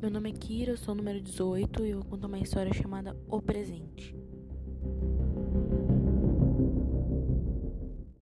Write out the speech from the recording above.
Meu nome é Kira, eu sou o número 18 e eu conto uma história chamada O Presente.